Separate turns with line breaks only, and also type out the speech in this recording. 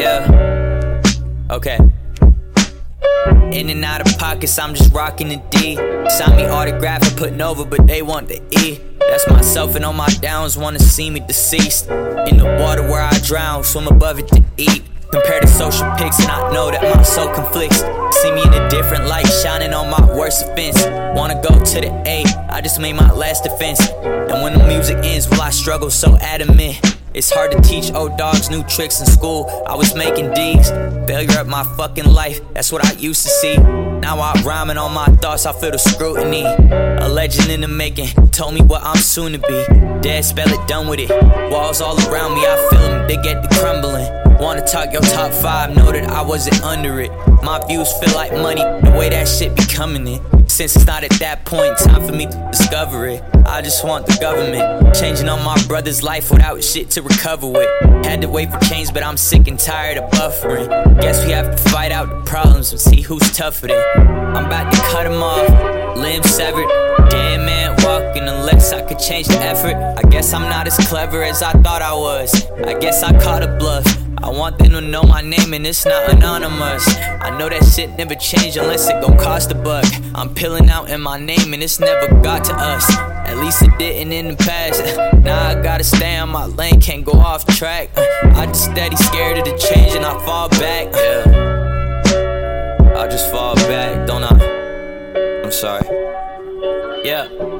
Yeah. Okay. In and out of pockets, I'm just rocking the D. Sign me autograph and putting over, but they want the E. That's myself and all my downs wanna see me deceased. In the water where I drown, swim above it to eat. Compare to social pics and I know that my soul conflicts. See me in a different light, shining on my worst offense. Wanna go to the A, I just made my last defense. And when the music ends, will I struggle so adamant? It's hard to teach old dogs new tricks in school. I was making D's, failure of my fucking life, that's what I used to see. Now I rhyming on my thoughts, I feel the scrutiny. A legend in the making, told me what I'm soon to be. Dead, spell it, done with it. Walls all around me, I feel them, they get the crumbling. Wanna talk your top five, know that I wasn't under it. My views feel like money, the way that shit be coming in. Since it's not at that point, time for me to discover it. I just want the government changing on my brother's life without shit to recover with. Had to wait for change, but I'm sick and tired of buffering. Guess we have to fight out the problems and see who's tougher than. I'm about to cut him off, limbs severed. Walking change the effort. I guess I'm not as clever as I thought I was. I guess I caught a bluff. I want them to know my name and it's not anonymous. I know that shit never changed unless it gon' cost a buck. I'm peeling out in my name and it's never got to us. At least it didn't in the past. Now I gotta stay on my lane, can't go off track. I just steady scared of the change and I fall back. Yeah. I just fall back, don't I? I'm sorry. Yeah.